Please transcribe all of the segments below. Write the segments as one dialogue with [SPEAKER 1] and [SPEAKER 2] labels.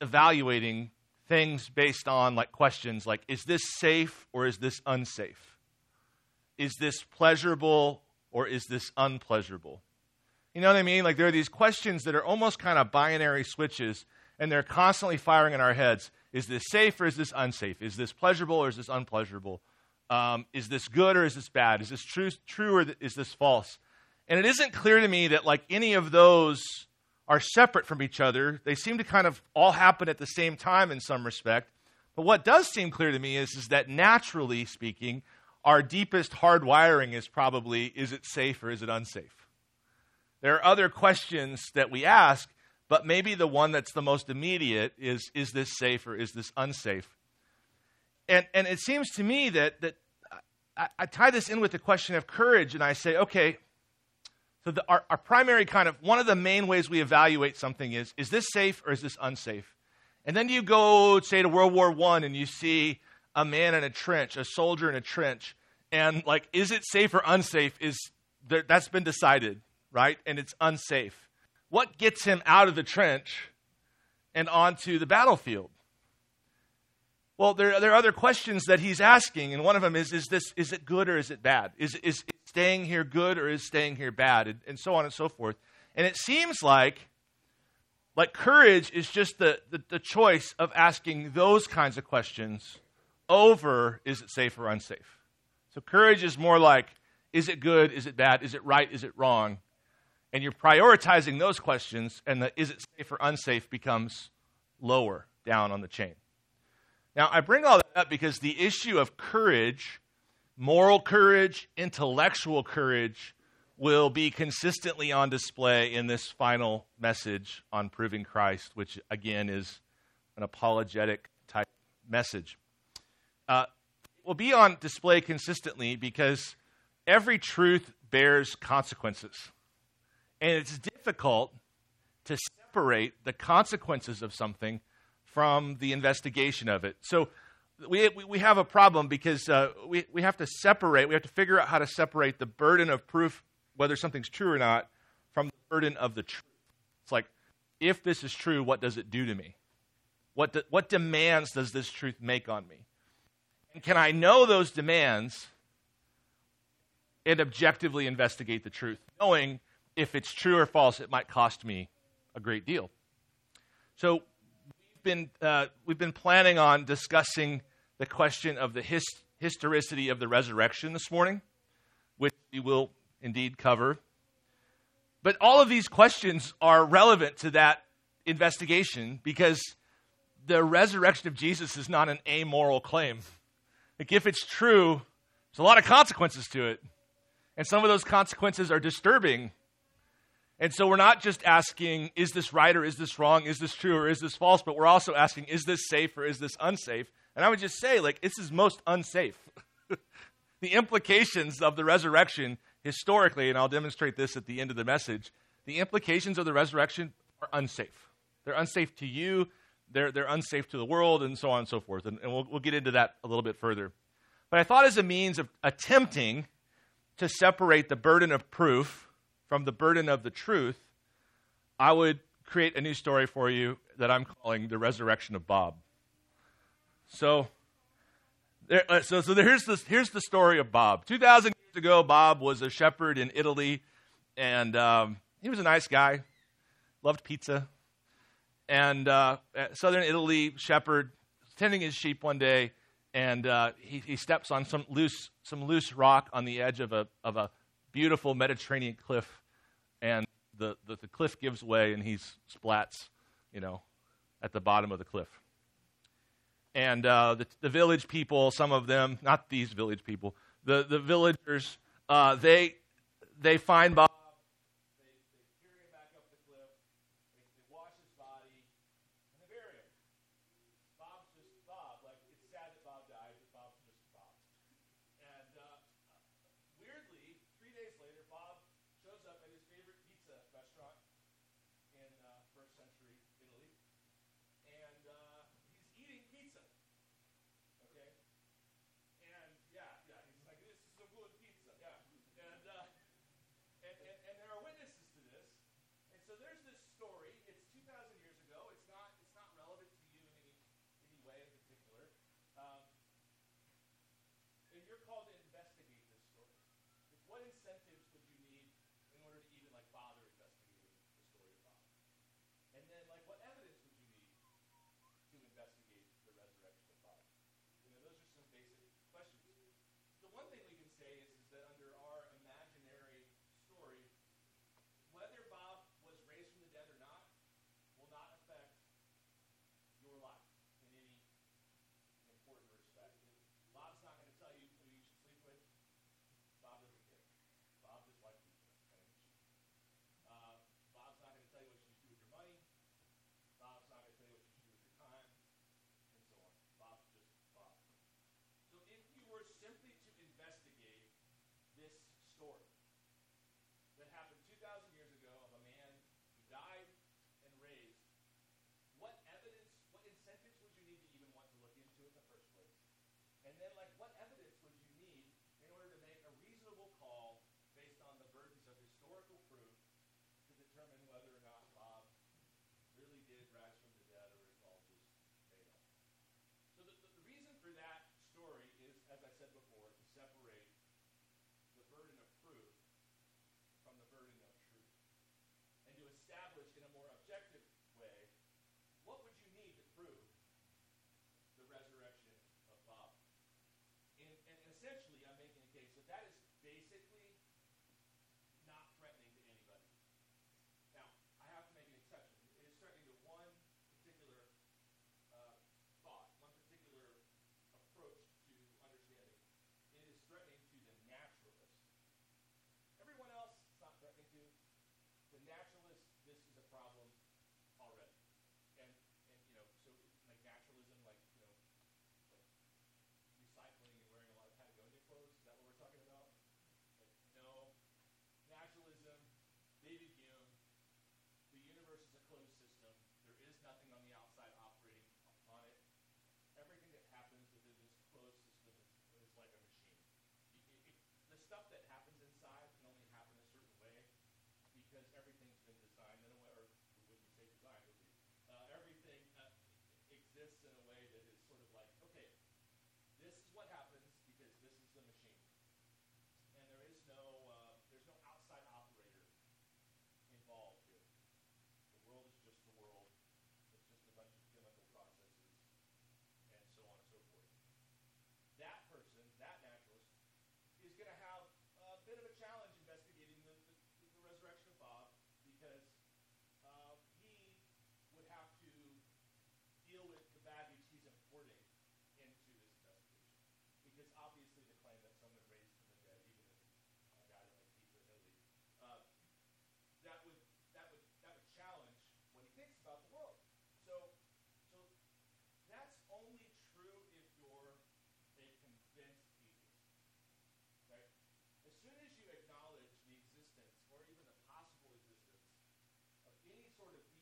[SPEAKER 1] evaluating things based on like questions like, is this safe or is this unsafe? Is this pleasurable or is this unpleasurable? You know what I mean? Like there are these questions that are almost kind of binary switches, and they're constantly firing in our heads. Is this safe or is this unsafe? Is this pleasurable or is this unpleasurable? Um, is this good or is this bad? Is this true, true or is this false? And it isn't clear to me that like any of those are separate from each other. They seem to kind of all happen at the same time in some respect. But what does seem clear to me is, is that naturally speaking, our deepest hardwiring is probably is it safe or is it unsafe? There are other questions that we ask, but maybe the one that's the most immediate is is this safe or is this unsafe? And, and it seems to me that, that I, I tie this in with the question of courage, and I say, okay, so the, our, our primary kind of one of the main ways we evaluate something is is this safe or is this unsafe? And then you go, say, to World War One, and you see a man in a trench, a soldier in a trench, and like, is it safe or unsafe? Is there, that's been decided right? And it's unsafe. What gets him out of the trench and onto the battlefield? Well, there, there are other questions that he's asking, and one of them is: Is this is it good or is it bad? Is is staying here good or is staying here bad? And, and so on and so forth. And it seems like like courage is just the, the, the choice of asking those kinds of questions over is it safe or unsafe. So courage is more like is it good? Is it bad? Is it right? Is it wrong? and you're prioritizing those questions, and the is it safe or unsafe becomes lower down on the chain. Now, I bring all that up because the issue of courage, moral courage, intellectual courage, will be consistently on display in this final message on proving Christ, which again is an apologetic type message. Uh, will be on display consistently because every truth bears consequences. And it's difficult to separate the consequences of something from the investigation of it. So we, we have a problem because uh, we, we have to separate, we have to figure out how to separate the burden of proof, whether something's true or not, from the burden of the truth. It's like, if this is true, what does it do to me? What, de- what demands does this truth make on me? And can I know those demands and objectively investigate the truth, knowing if it's true or false, it might cost me a great deal. So been, uh, we've been planning on discussing the question of the his- historicity of the resurrection this morning, which we will indeed cover. But all of these questions are relevant to that investigation because the resurrection of Jesus is not an amoral claim. Like, if it's true, there's a lot of consequences to it. And some of those consequences are disturbing and so we're not just asking, is this right or is this wrong? Is this true or is this false? But we're also asking, is this safe or is this unsafe? And I would just say, like, this is most unsafe. the implications of the resurrection historically, and I'll demonstrate this at the end of the message, the implications of the resurrection are unsafe. They're unsafe to you, they're, they're unsafe to the world, and so on and so forth. And, and we'll, we'll get into that a little bit further. But I thought, as a means of attempting to separate the burden of proof from the burden of the truth, I would create a new story for you that I'm calling the resurrection of Bob. So, there, uh, so, so here's, this, here's the story of Bob. 2,000 years ago, Bob was a shepherd in Italy, and um, he was a nice guy, loved pizza. And uh, southern Italy, shepherd, tending his sheep one day, and uh, he, he steps on some loose, some loose rock on the edge of a, of a beautiful Mediterranean cliff, and the, the, the cliff gives way, and he splats, you know, at the bottom of the cliff. And uh, the, the village people, some of them, not these village people, the, the villagers, uh, they, they find Bob then like what story that happened 2,000 years ago of a man who died and raised, what evidence, what incentives would you need to even want to look into in the first place? And then, like, what evidence stuff that happens inside can only happen a certain way because everything's been designed in a way, or we wouldn't say designed, would we? Uh, everything uh, exists in a way that is sort of like, okay, this is what happens because this is the machine. And there is no, uh, there's no outside operator involved here. The world is just the world. It's just a bunch of chemical processes and so on and so forth. That person, that naturalist, is going to have sort of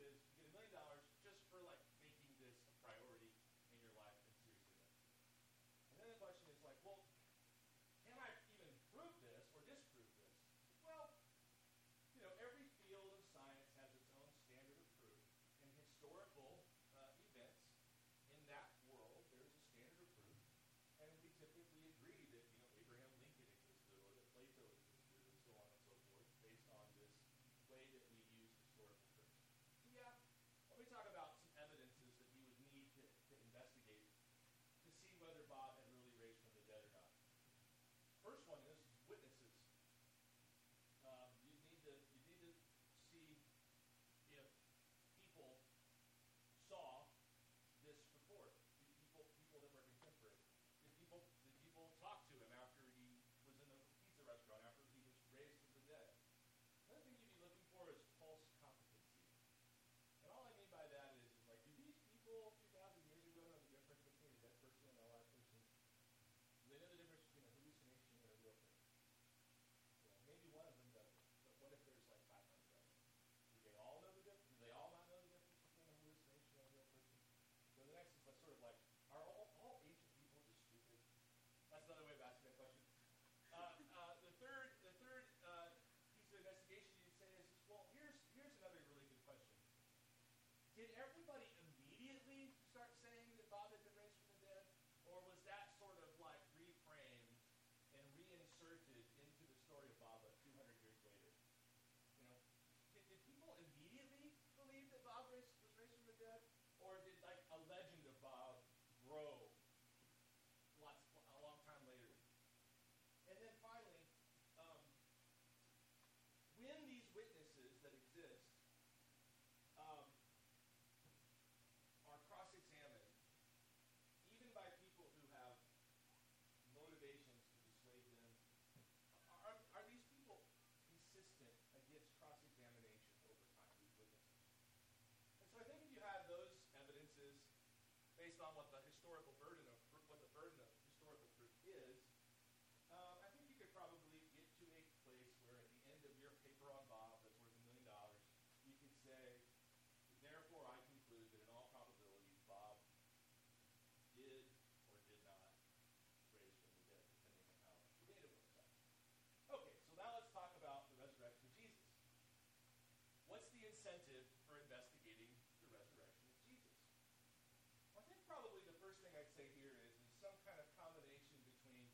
[SPEAKER 1] is. say here is, is some kind of combination between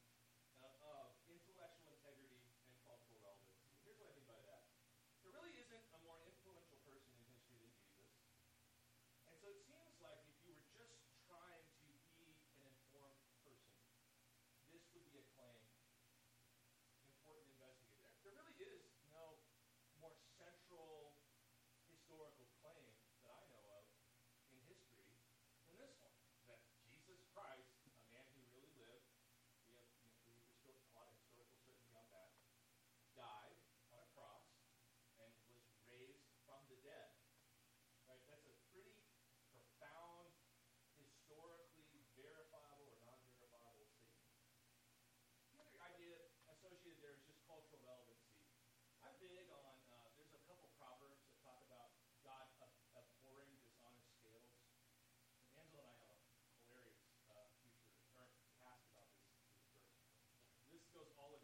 [SPEAKER 1] uh, of intellectual integrity and cultural relevance. And here's what I mean by that. There really isn't a more influential person in history than Jesus. And so it seems those all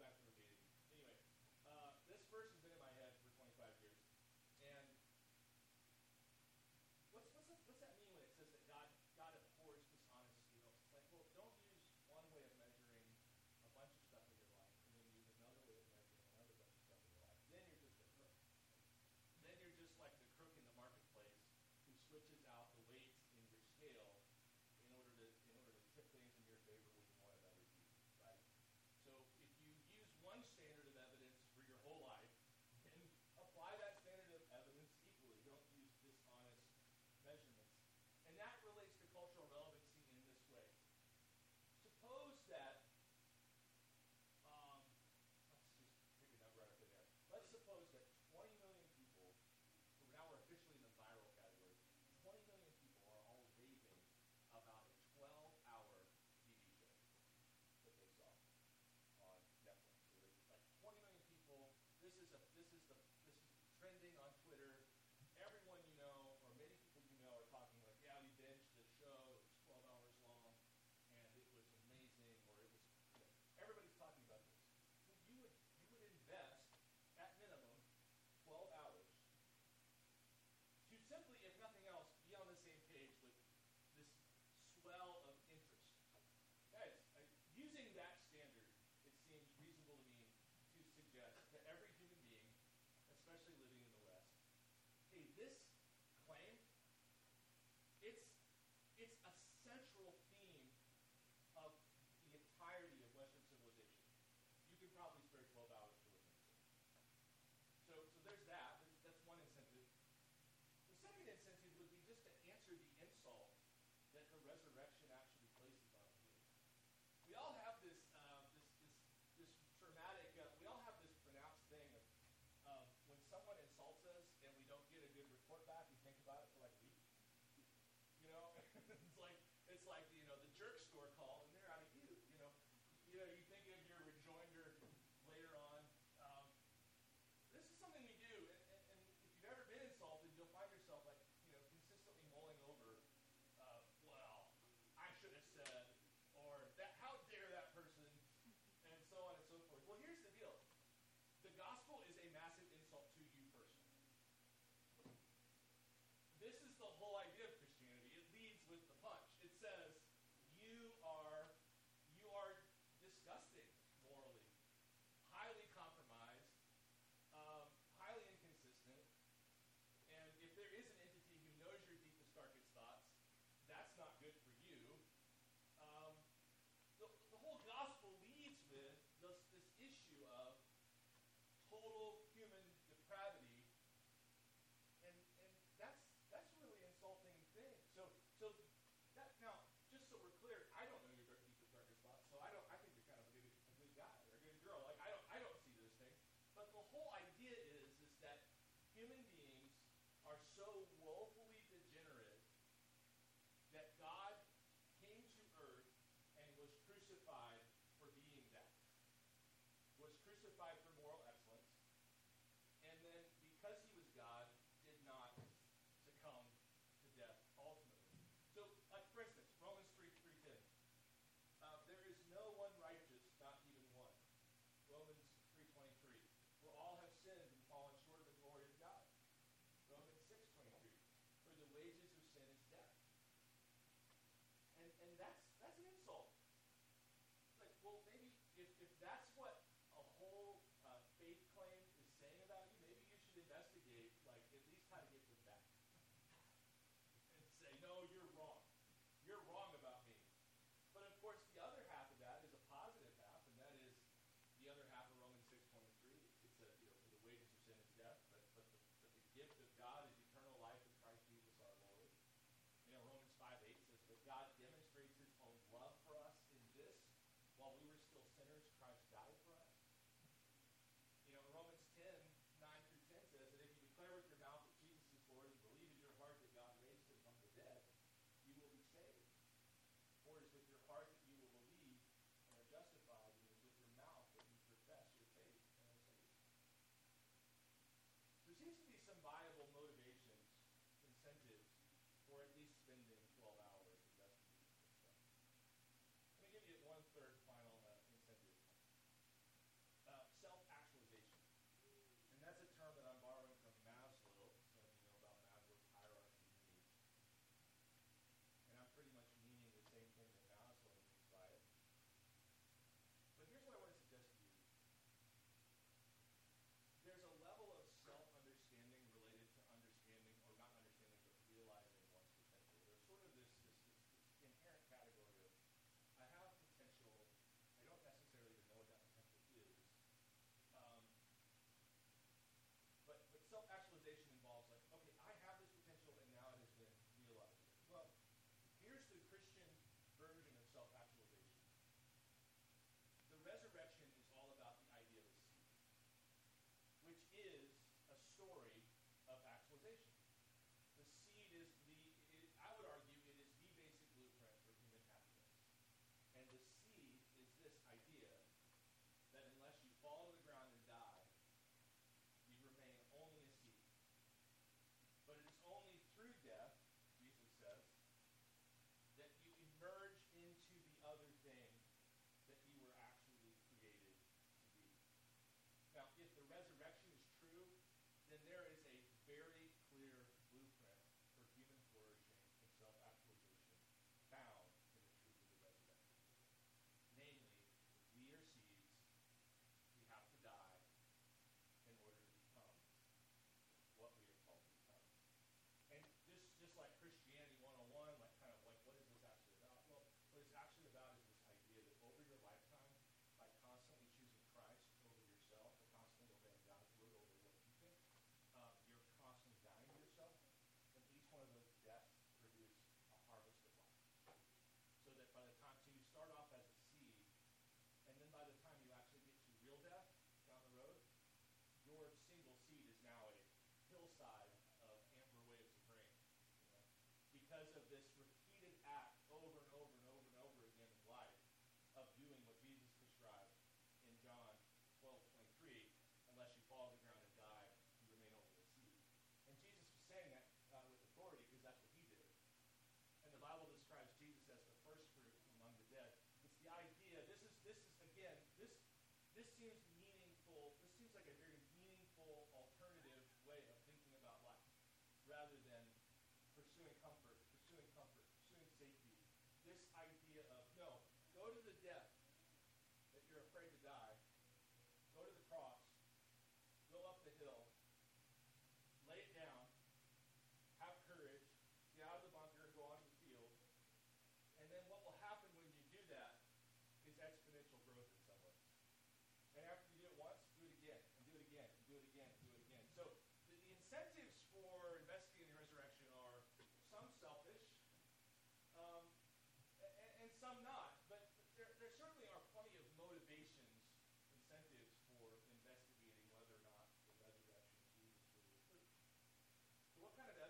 [SPEAKER 1] one standard. depending on this claim, it's, it's a central theme of the entirety of Western civilization. You can probably spare 12 hours to look into. So, so there's that. That's one incentive. The second incentive would be just to answer the insult that the resurrection actually justified for moral excellence, and then because he was God, did not succumb to death ultimately. So, like for instance, Romans 3 3 10. Uh, there is no one righteous, not even one. Romans 3 23. For all have sinned and fallen short of the glory of God. Romans 6 23. For the wages of sin is death. And, and that's seems to be some viable motivations, incentives for at least spending 12 hours investing this stuff. Let me give you one third Now, if the resurrection is true, then there is a idea. kind of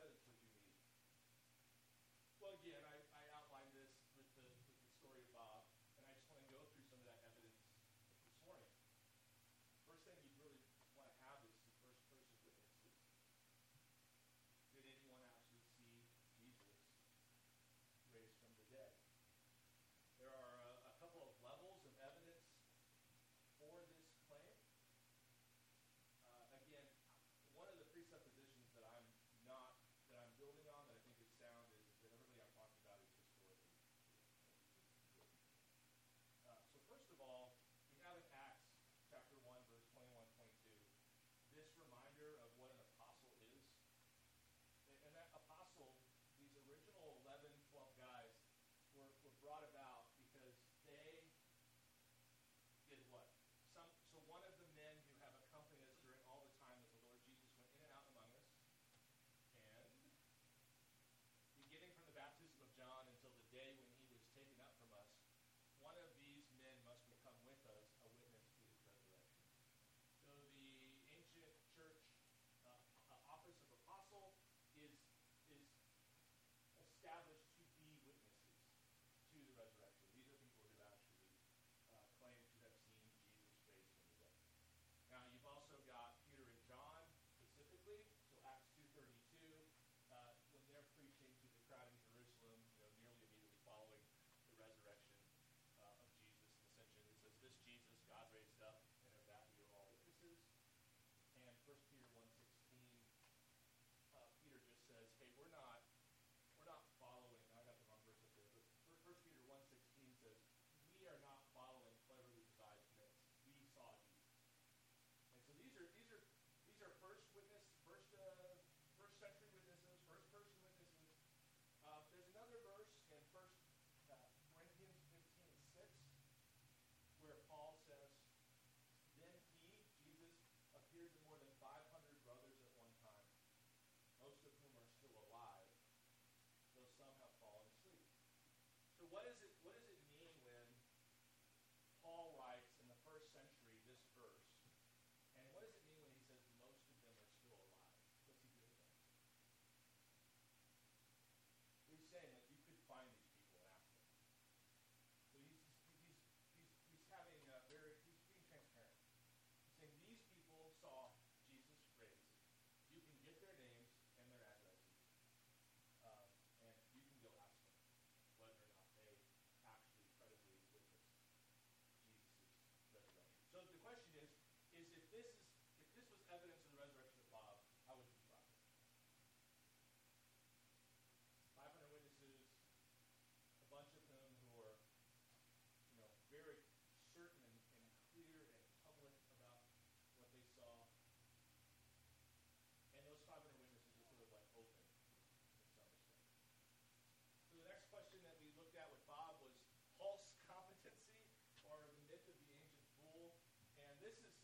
[SPEAKER 1] Peter 1.16, uh, Peter just says, hey, we're not what is it this is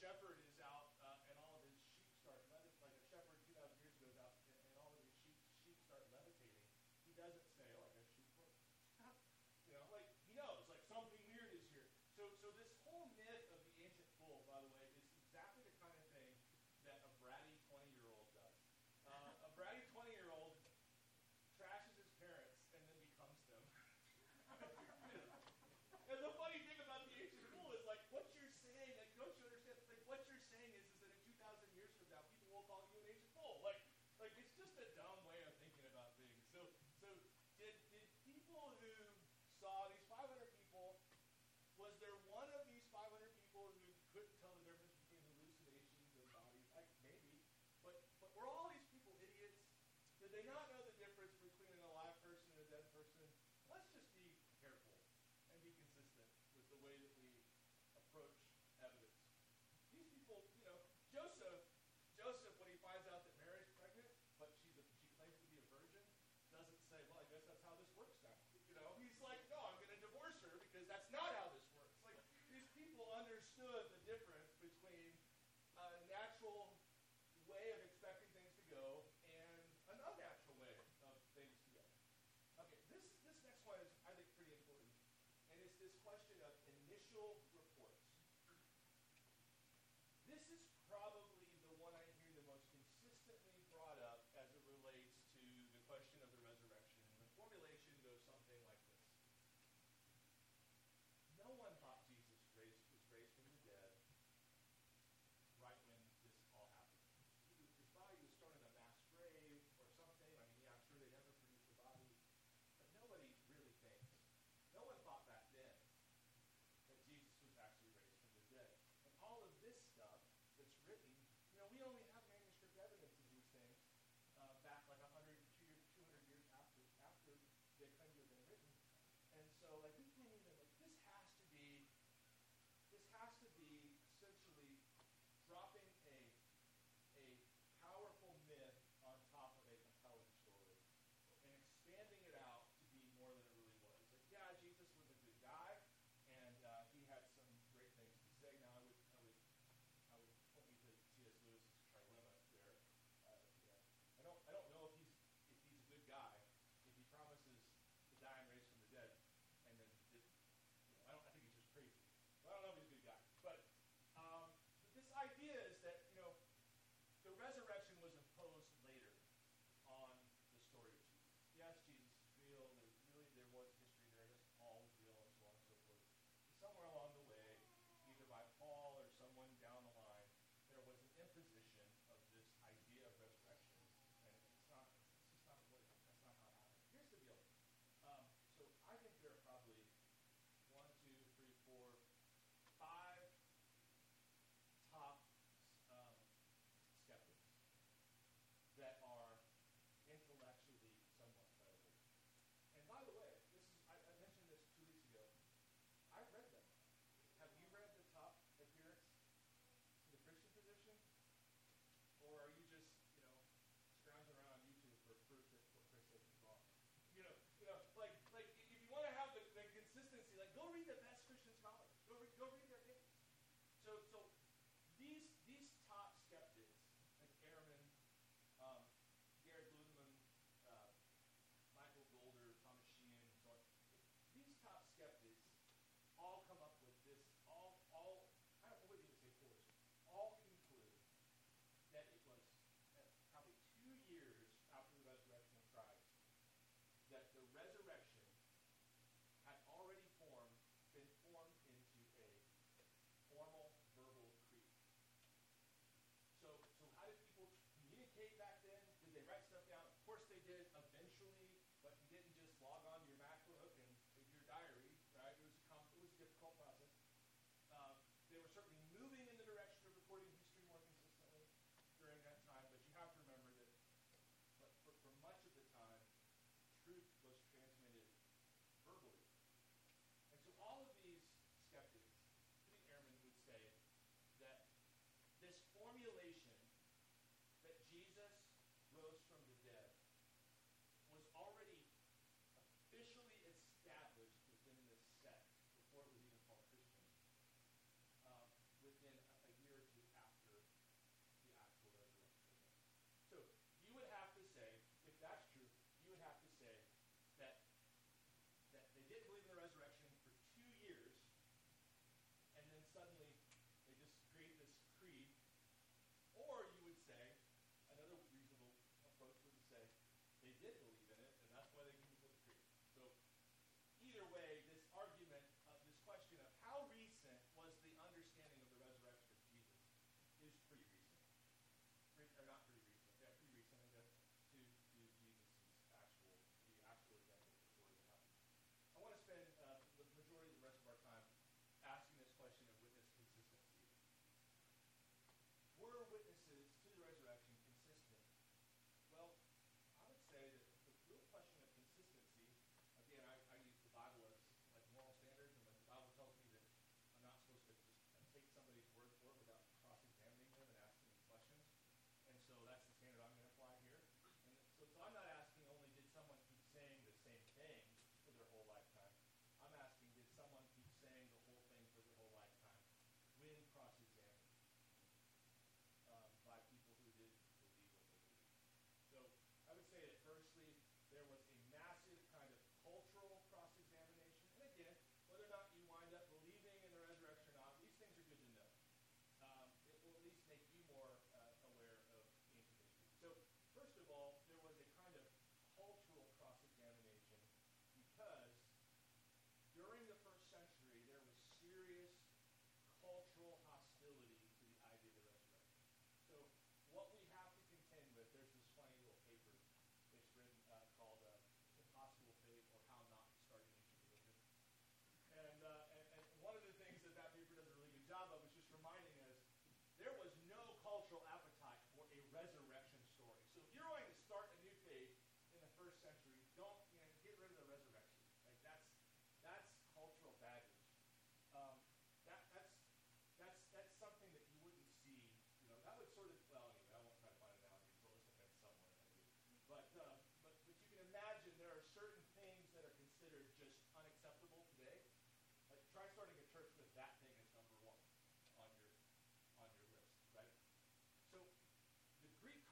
[SPEAKER 1] shepherd all come up with this, all, all, I don't know what you say all that it was uh, probably two years after the resurrection of Christ that the resurrection suddenly they just create this creed. Or you would say, another reasonable approach would say, they did believe.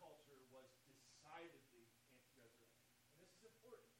[SPEAKER 1] culture was decidedly anti-resurrection. And this is important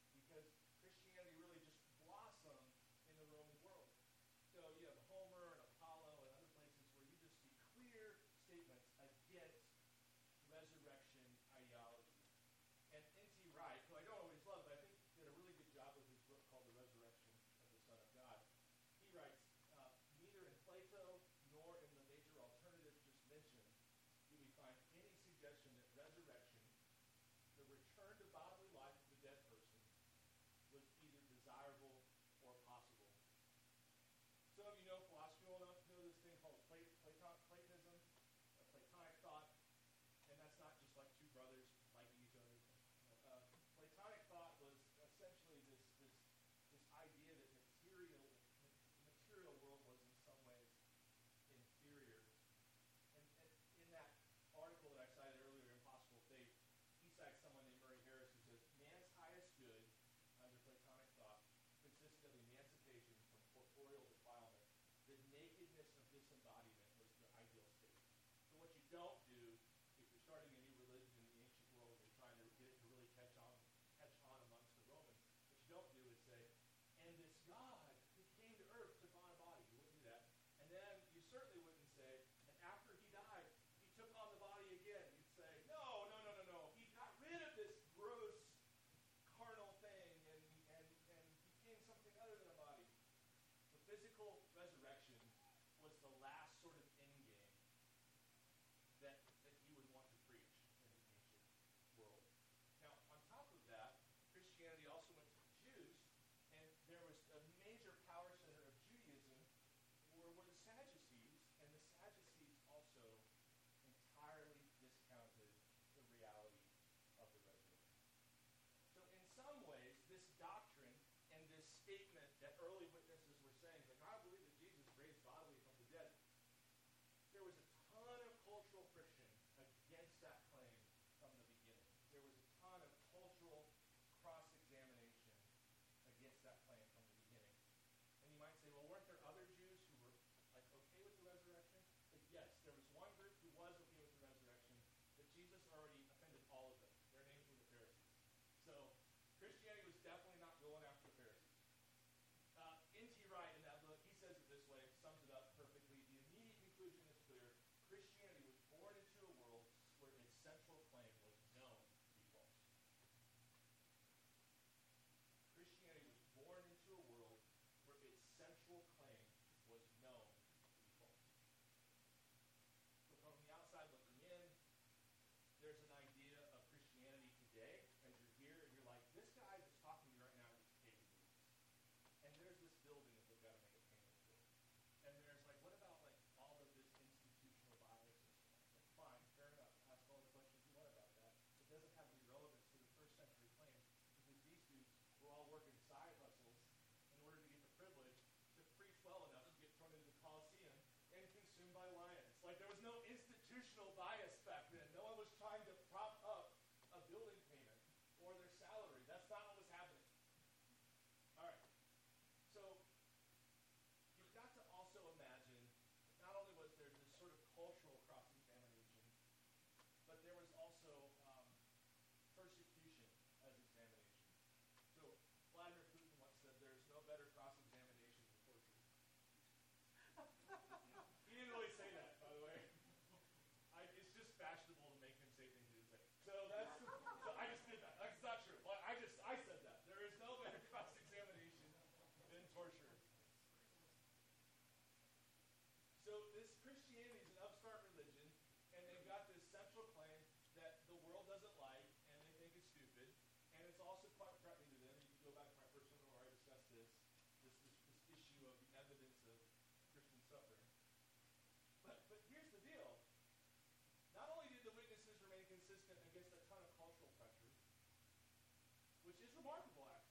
[SPEAKER 1] don't which is remarkable, actually.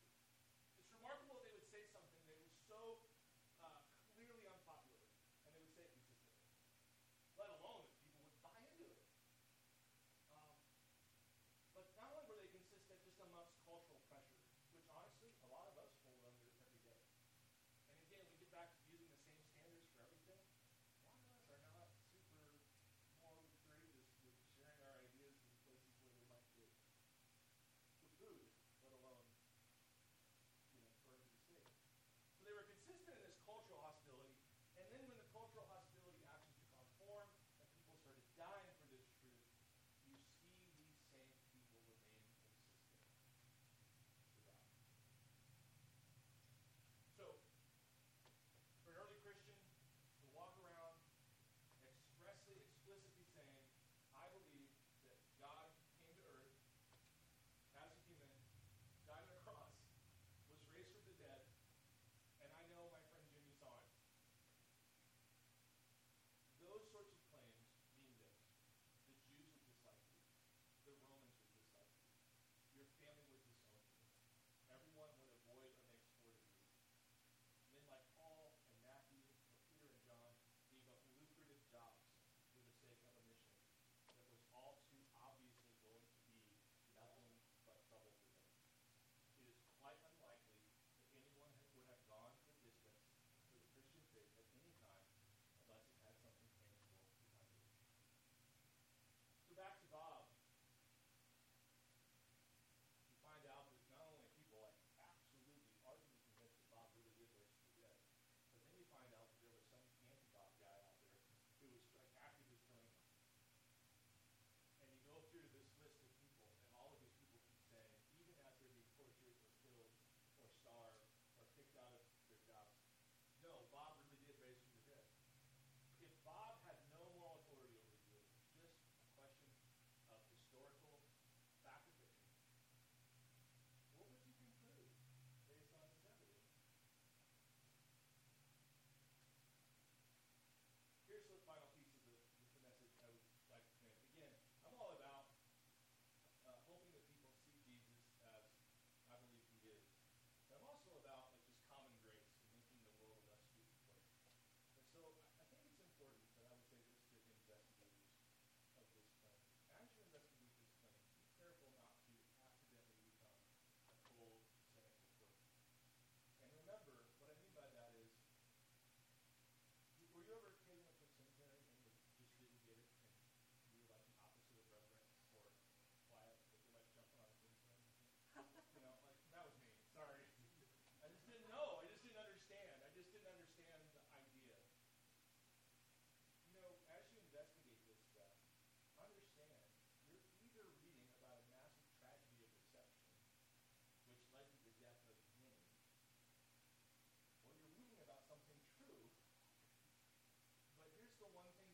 [SPEAKER 1] the one thing